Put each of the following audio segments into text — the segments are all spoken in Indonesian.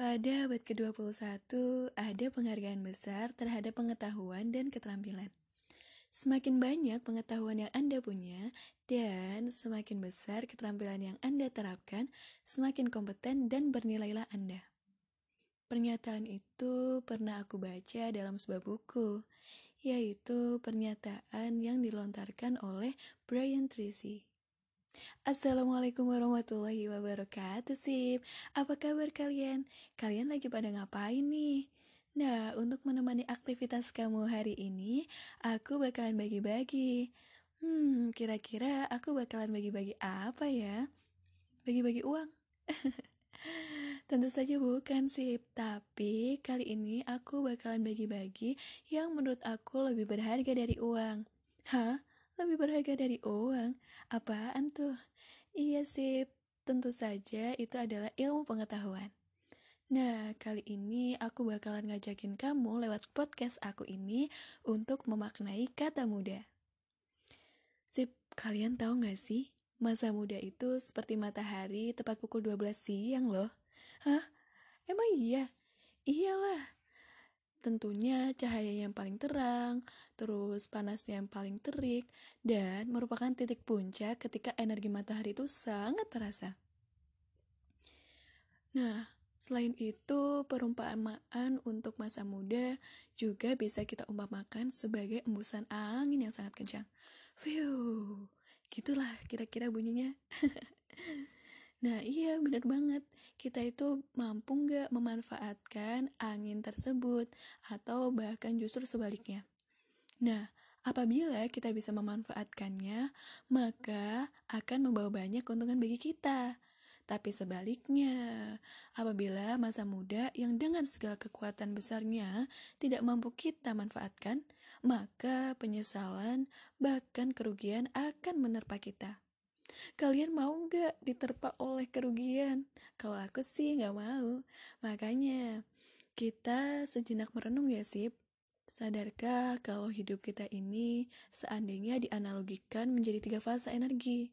Pada abad ke-21, ada penghargaan besar terhadap pengetahuan dan keterampilan. Semakin banyak pengetahuan yang Anda punya dan semakin besar keterampilan yang Anda terapkan, semakin kompeten dan bernilailah Anda. Pernyataan itu pernah aku baca dalam sebuah buku, yaitu pernyataan yang dilontarkan oleh Brian Tracy. Assalamualaikum warahmatullahi wabarakatuh Sip Apa kabar kalian? Kalian lagi pada ngapain nih? Nah, untuk menemani aktivitas kamu hari ini Aku bakalan bagi-bagi Hmm, kira-kira aku bakalan bagi-bagi apa ya? Bagi-bagi uang? Tentu saja bukan Sip Tapi kali ini aku bakalan bagi-bagi Yang menurut aku lebih berharga dari uang Hah? Lebih berharga dari uang. Apaan tuh? Iya sih, tentu saja itu adalah ilmu pengetahuan. Nah, kali ini aku bakalan ngajakin kamu lewat podcast aku ini untuk memaknai kata muda. Sip, kalian tahu gak sih? Masa muda itu seperti matahari tepat pukul 12 siang loh. Hah? Emang iya? Iyalah, Tentunya cahaya yang paling terang, terus panasnya yang paling terik, dan merupakan titik puncak ketika energi matahari itu sangat terasa. Nah, selain itu, perumpamaan untuk masa muda juga bisa kita umpamakan sebagai embusan angin yang sangat kencang. View, gitulah kira-kira bunyinya. Nah iya benar banget, kita itu mampu nggak memanfaatkan angin tersebut atau bahkan justru sebaliknya. Nah, apabila kita bisa memanfaatkannya, maka akan membawa banyak keuntungan bagi kita. Tapi sebaliknya, apabila masa muda yang dengan segala kekuatan besarnya tidak mampu kita manfaatkan, maka penyesalan bahkan kerugian akan menerpa kita. Kalian mau nggak diterpa oleh kerugian? Kalau aku sih nggak mau. Makanya, kita sejenak merenung ya, Sip. Sadarkah kalau hidup kita ini seandainya dianalogikan menjadi tiga fase energi?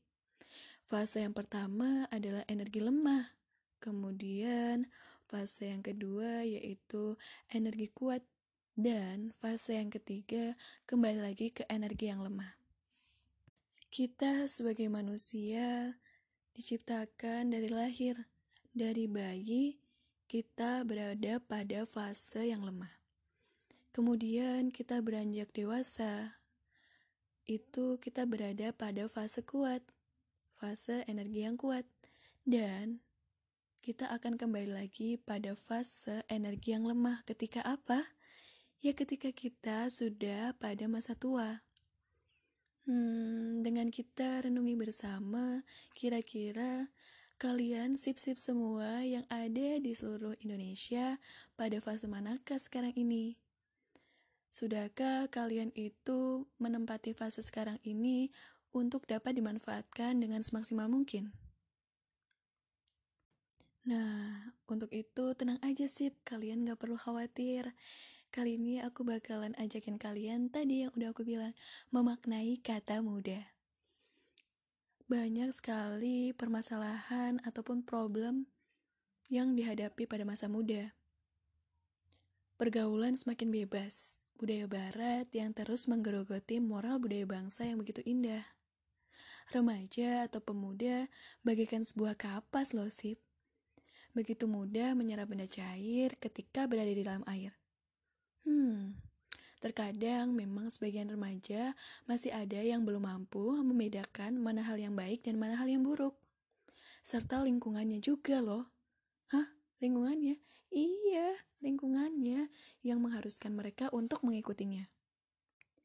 Fase yang pertama adalah energi lemah. Kemudian, fase yang kedua yaitu energi kuat. Dan fase yang ketiga kembali lagi ke energi yang lemah. Kita sebagai manusia diciptakan dari lahir. Dari bayi, kita berada pada fase yang lemah. Kemudian kita beranjak dewasa. Itu kita berada pada fase kuat, fase energi yang kuat. Dan kita akan kembali lagi pada fase energi yang lemah ketika apa? Ya ketika kita sudah pada masa tua. Hmm, dengan kita renungi bersama, kira-kira kalian sip-sip semua yang ada di seluruh Indonesia pada fase manakah sekarang ini? Sudahkah kalian itu menempati fase sekarang ini untuk dapat dimanfaatkan dengan semaksimal mungkin? Nah, untuk itu tenang aja sip, kalian gak perlu khawatir. Kali ini aku bakalan ajakin kalian tadi yang udah aku bilang, memaknai kata muda. Banyak sekali permasalahan ataupun problem yang dihadapi pada masa muda. Pergaulan semakin bebas, budaya barat yang terus menggerogoti moral budaya bangsa yang begitu indah. Remaja atau pemuda bagaikan sebuah kapas loh sip. Begitu mudah menyerap benda cair ketika berada di dalam air. Hmm, terkadang memang sebagian remaja masih ada yang belum mampu membedakan mana hal yang baik dan mana hal yang buruk. Serta lingkungannya juga loh. Hah? Lingkungannya? Iya, lingkungannya yang mengharuskan mereka untuk mengikutinya.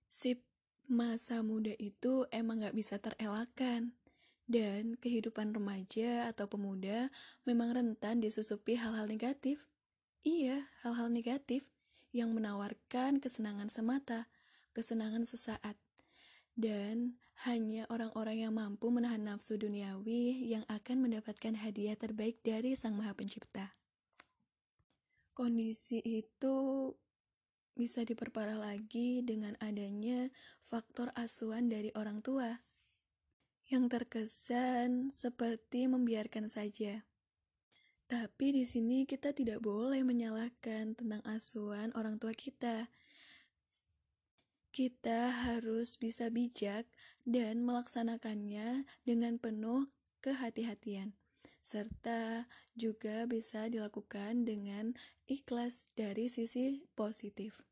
Sip, masa muda itu emang gak bisa terelakkan. Dan kehidupan remaja atau pemuda memang rentan disusupi hal-hal negatif. Iya, hal-hal negatif yang menawarkan kesenangan semata, kesenangan sesaat, dan hanya orang-orang yang mampu menahan nafsu duniawi yang akan mendapatkan hadiah terbaik dari Sang Maha Pencipta. Kondisi itu bisa diperparah lagi dengan adanya faktor asuhan dari orang tua yang terkesan seperti membiarkan saja Tapi di sini kita tidak boleh menyalahkan tentang asuhan orang tua kita. Kita harus bisa bijak dan melaksanakannya dengan penuh kehati-hatian, serta juga bisa dilakukan dengan ikhlas dari sisi positif.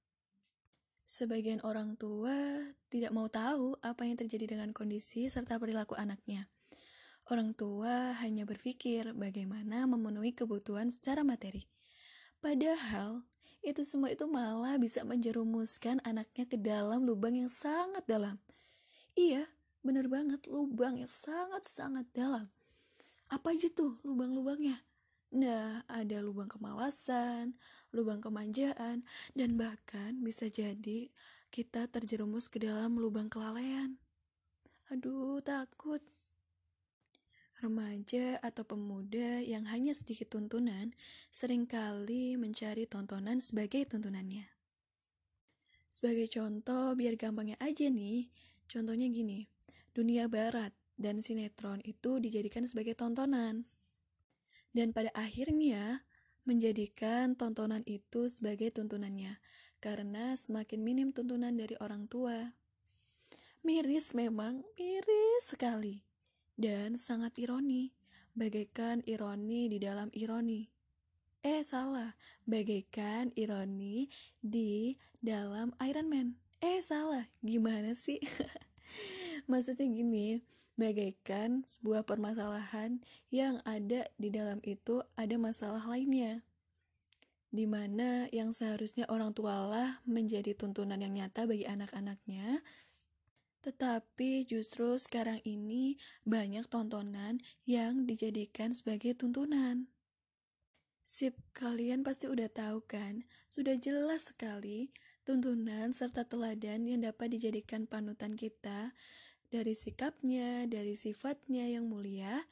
Sebagian orang tua tidak mau tahu apa yang terjadi dengan kondisi serta perilaku anaknya. Orang tua hanya berpikir bagaimana memenuhi kebutuhan secara materi. Padahal, itu semua itu malah bisa menjerumuskan anaknya ke dalam lubang yang sangat dalam. Iya, bener banget, lubang yang sangat-sangat dalam. Apa aja tuh lubang-lubangnya? Nah, ada lubang kemalasan, lubang kemanjaan, dan bahkan bisa jadi kita terjerumus ke dalam lubang kelalaian. Aduh, takut. Remaja atau pemuda yang hanya sedikit tuntunan sering kali mencari tontonan sebagai tuntunannya. Sebagai contoh, biar gampangnya aja nih, contohnya gini, dunia barat dan sinetron itu dijadikan sebagai tontonan. Dan pada akhirnya, menjadikan tontonan itu sebagai tuntunannya, karena semakin minim tuntunan dari orang tua. Miris memang, miris sekali dan sangat ironi, bagaikan ironi di dalam ironi. Eh, salah, bagaikan ironi di dalam Iron Man. Eh, salah, gimana sih? Maksudnya gini, bagaikan sebuah permasalahan yang ada di dalam itu ada masalah lainnya. Di mana yang seharusnya orang tualah menjadi tuntunan yang nyata bagi anak-anaknya, tetapi justru sekarang ini banyak tontonan yang dijadikan sebagai tuntunan. Sip, kalian pasti udah tahu kan? Sudah jelas sekali tuntunan serta teladan yang dapat dijadikan panutan kita dari sikapnya, dari sifatnya yang mulia,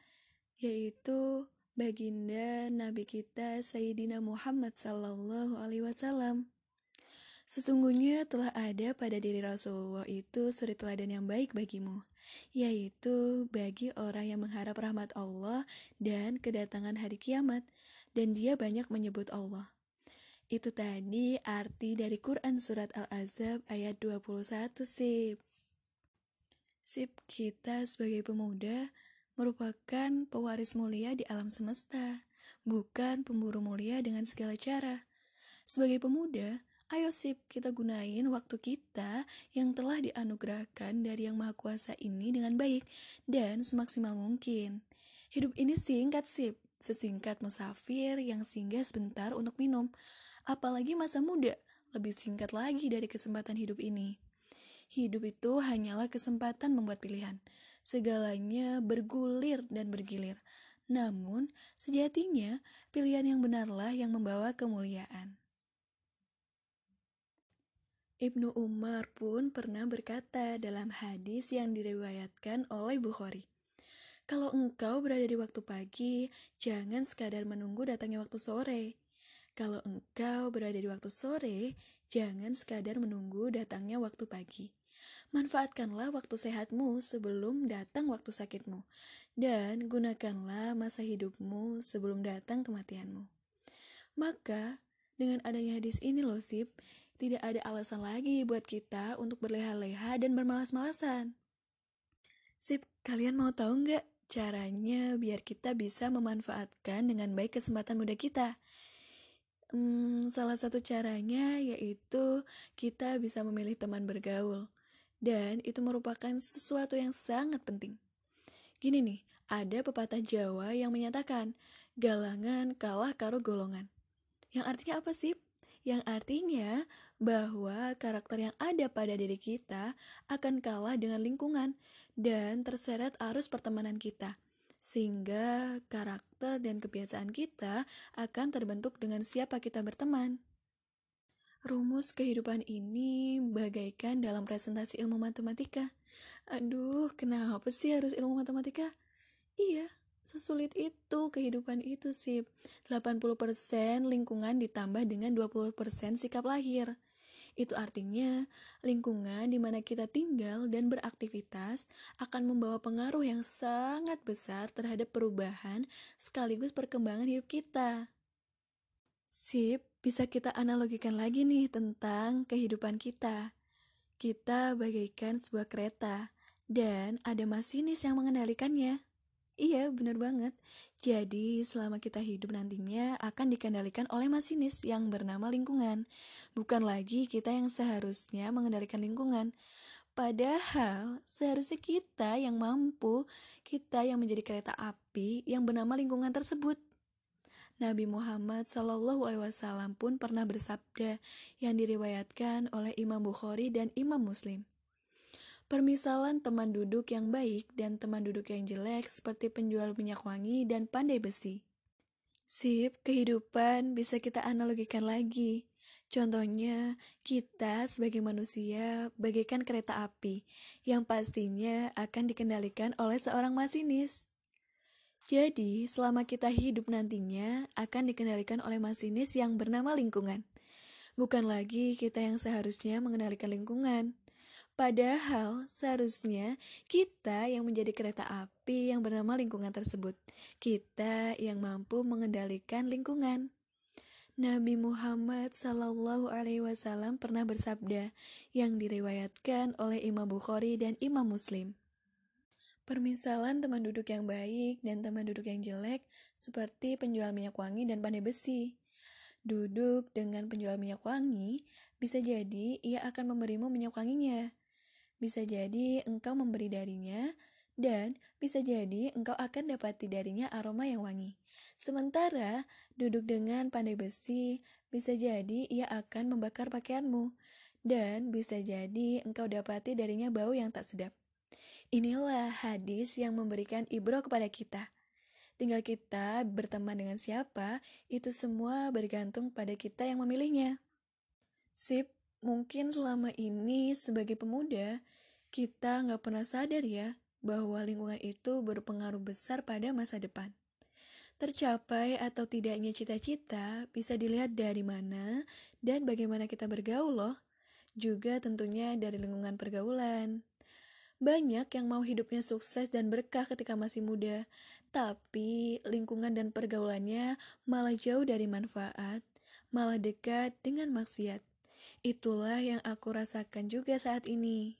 yaitu baginda Nabi kita Sayyidina Muhammad Sallallahu Alaihi Wasallam. Sesungguhnya telah ada pada diri Rasulullah itu suri teladan yang baik bagimu, yaitu bagi orang yang mengharap rahmat Allah dan kedatangan hari kiamat, dan dia banyak menyebut Allah. Itu tadi arti dari Quran Surat Al-Azab ayat 21 sip. Sip kita sebagai pemuda merupakan pewaris mulia di alam semesta, bukan pemburu mulia dengan segala cara. Sebagai pemuda, Ayo sip, kita gunain waktu kita yang telah dianugerahkan dari Yang Maha Kuasa ini dengan baik dan semaksimal mungkin. Hidup ini singkat sip, sesingkat musafir yang singgah sebentar untuk minum. Apalagi masa muda, lebih singkat lagi dari kesempatan hidup ini. Hidup itu hanyalah kesempatan membuat pilihan. Segalanya bergulir dan bergilir. Namun, sejatinya pilihan yang benarlah yang membawa kemuliaan. Ibnu Umar pun pernah berkata dalam hadis yang diriwayatkan oleh Bukhari. Kalau engkau berada di waktu pagi, jangan sekadar menunggu datangnya waktu sore. Kalau engkau berada di waktu sore, jangan sekadar menunggu datangnya waktu pagi. Manfaatkanlah waktu sehatmu sebelum datang waktu sakitmu, dan gunakanlah masa hidupmu sebelum datang kematianmu. Maka, dengan adanya hadis ini loh Sip, tidak ada alasan lagi buat kita untuk berleha-leha dan bermalas-malasan. Sip, kalian mau tahu nggak caranya biar kita bisa memanfaatkan dengan baik kesempatan muda kita? Hmm, salah satu caranya yaitu kita bisa memilih teman bergaul. Dan itu merupakan sesuatu yang sangat penting. Gini nih, ada pepatah Jawa yang menyatakan, galangan kalah karo golongan. Yang artinya apa sih? Yang artinya bahwa karakter yang ada pada diri kita akan kalah dengan lingkungan dan terseret arus pertemanan kita, sehingga karakter dan kebiasaan kita akan terbentuk dengan siapa kita berteman. Rumus kehidupan ini bagaikan dalam presentasi ilmu matematika. Aduh, kenapa sih harus ilmu matematika? Iya, sesulit itu kehidupan itu sih. 80% lingkungan ditambah dengan 20% sikap lahir. Itu artinya lingkungan di mana kita tinggal dan beraktivitas akan membawa pengaruh yang sangat besar terhadap perubahan sekaligus perkembangan hidup kita. Sip, bisa kita analogikan lagi nih tentang kehidupan kita. Kita bagaikan sebuah kereta dan ada masinis yang mengendalikannya. Iya, benar banget. Jadi, selama kita hidup nantinya akan dikendalikan oleh masinis yang bernama lingkungan. Bukan lagi kita yang seharusnya mengendalikan lingkungan. Padahal, seharusnya kita yang mampu, kita yang menjadi kereta api yang bernama lingkungan tersebut. Nabi Muhammad Shallallahu Alaihi Wasallam pun pernah bersabda yang diriwayatkan oleh Imam Bukhari dan Imam Muslim. Permisalan teman duduk yang baik dan teman duduk yang jelek seperti penjual minyak wangi dan pandai besi. Sip, kehidupan bisa kita analogikan lagi. Contohnya, kita sebagai manusia bagaikan kereta api yang pastinya akan dikendalikan oleh seorang masinis. Jadi, selama kita hidup nantinya akan dikendalikan oleh masinis yang bernama lingkungan. Bukan lagi kita yang seharusnya mengendalikan lingkungan. Padahal seharusnya kita yang menjadi kereta api yang bernama lingkungan tersebut. Kita yang mampu mengendalikan lingkungan. Nabi Muhammad Wasallam pernah bersabda yang diriwayatkan oleh Imam Bukhari dan Imam Muslim. Permisalan teman duduk yang baik dan teman duduk yang jelek seperti penjual minyak wangi dan pandai besi. Duduk dengan penjual minyak wangi, bisa jadi ia akan memberimu minyak wanginya. Bisa jadi engkau memberi darinya, dan bisa jadi engkau akan dapati darinya aroma yang wangi. Sementara duduk dengan pandai besi, bisa jadi ia akan membakar pakaianmu, dan bisa jadi engkau dapati darinya bau yang tak sedap. Inilah hadis yang memberikan ibro kepada kita. Tinggal kita berteman dengan siapa, itu semua bergantung pada kita yang memilihnya. Sip, Mungkin selama ini sebagai pemuda, kita nggak pernah sadar ya bahwa lingkungan itu berpengaruh besar pada masa depan. Tercapai atau tidaknya cita-cita bisa dilihat dari mana dan bagaimana kita bergaul loh. Juga tentunya dari lingkungan pergaulan. Banyak yang mau hidupnya sukses dan berkah ketika masih muda, tapi lingkungan dan pergaulannya malah jauh dari manfaat, malah dekat dengan maksiat. Itulah yang aku rasakan juga saat ini.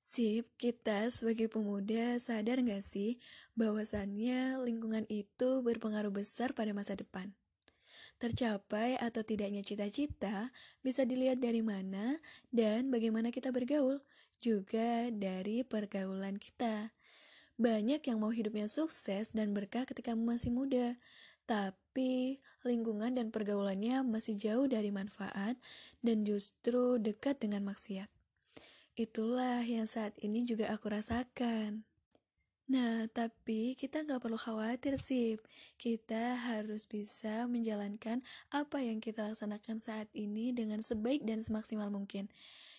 Sip, kita sebagai pemuda sadar gak sih bahwasannya lingkungan itu berpengaruh besar pada masa depan? Tercapai atau tidaknya cita-cita bisa dilihat dari mana dan bagaimana kita bergaul, juga dari pergaulan kita. Banyak yang mau hidupnya sukses dan berkah ketika masih muda, tapi lingkungan dan pergaulannya masih jauh dari manfaat dan justru dekat dengan maksiat. Itulah yang saat ini juga aku rasakan. Nah, tapi kita nggak perlu khawatir sih. Kita harus bisa menjalankan apa yang kita laksanakan saat ini dengan sebaik dan semaksimal mungkin.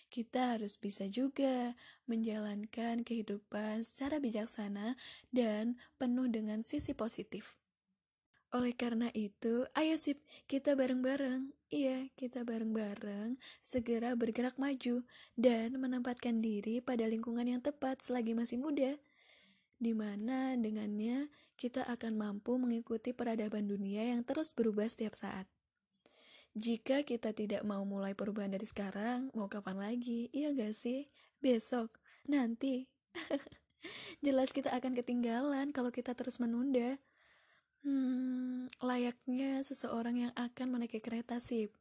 Kita harus bisa juga menjalankan kehidupan secara bijaksana dan penuh dengan sisi positif. Oleh karena itu, ayo sip, kita bareng-bareng. Iya, kita bareng-bareng segera bergerak maju dan menempatkan diri pada lingkungan yang tepat selagi masih muda. Di mana dengannya kita akan mampu mengikuti peradaban dunia yang terus berubah setiap saat. Jika kita tidak mau mulai perubahan dari sekarang, mau kapan lagi? Iya gak sih? Besok? Nanti? Jelas kita akan ketinggalan kalau kita terus menunda. Hmm, layaknya seseorang yang akan menaiki kereta sip,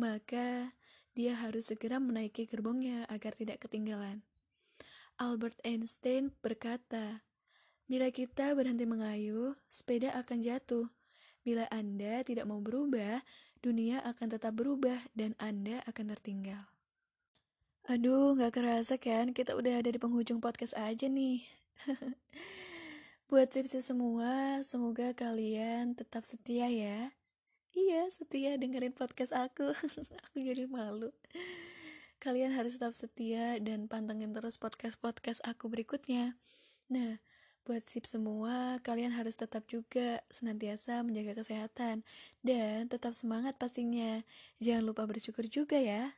maka dia harus segera menaiki gerbongnya agar tidak ketinggalan. Albert Einstein berkata, "Bila kita berhenti mengayuh, sepeda akan jatuh. Bila Anda tidak mau berubah, dunia akan tetap berubah dan Anda akan tertinggal." Aduh, gak kerasa kan kita udah ada di penghujung podcast aja nih. Buat sip-sip semua, semoga kalian tetap setia ya. Iya, setia dengerin podcast aku. aku jadi malu. Kalian harus tetap setia dan pantengin terus podcast-podcast aku berikutnya. Nah, buat sip semua, kalian harus tetap juga senantiasa menjaga kesehatan dan tetap semangat pastinya. Jangan lupa bersyukur juga ya.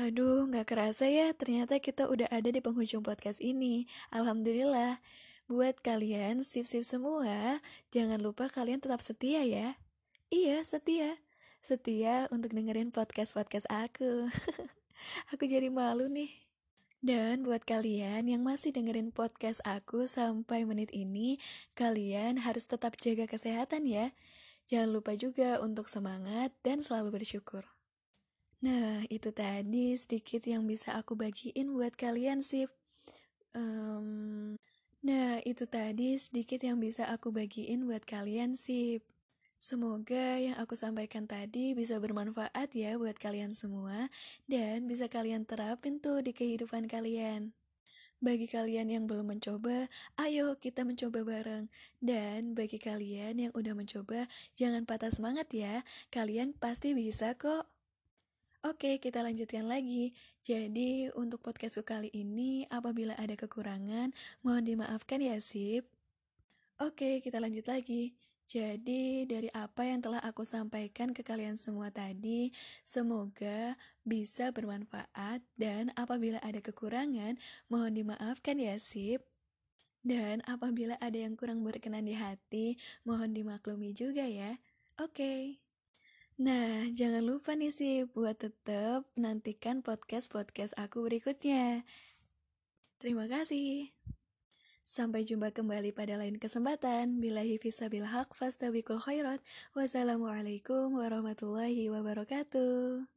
Aduh, nggak kerasa ya, ternyata kita udah ada di penghujung podcast ini. Alhamdulillah. Buat kalian, sip-sip semua, jangan lupa kalian tetap setia ya. Iya, setia. Setia untuk dengerin podcast-podcast aku. aku jadi malu nih. Dan buat kalian yang masih dengerin podcast aku sampai menit ini, kalian harus tetap jaga kesehatan ya. Jangan lupa juga untuk semangat dan selalu bersyukur. Nah, itu tadi sedikit yang bisa aku bagiin buat kalian sih. Um, nah, itu tadi sedikit yang bisa aku bagiin buat kalian sih. Semoga yang aku sampaikan tadi bisa bermanfaat ya buat kalian semua dan bisa kalian terapin tuh di kehidupan kalian. Bagi kalian yang belum mencoba, ayo kita mencoba bareng. Dan bagi kalian yang udah mencoba, jangan patah semangat ya. Kalian pasti bisa kok. Oke, kita lanjutkan lagi. Jadi, untuk podcastku kali ini, apabila ada kekurangan, mohon dimaafkan ya, Sip. Oke, kita lanjut lagi. Jadi, dari apa yang telah aku sampaikan ke kalian semua tadi, semoga bisa bermanfaat dan apabila ada kekurangan, mohon dimaafkan ya, Sip. Dan apabila ada yang kurang berkenan di hati, mohon dimaklumi juga ya. Oke. Okay. Nah, jangan lupa nih sih buat tetap menantikan podcast-podcast aku berikutnya. Terima kasih. Sampai jumpa kembali pada lain kesempatan. Bilahi fisabil haq fastabikul khairat. Wassalamualaikum warahmatullahi wabarakatuh.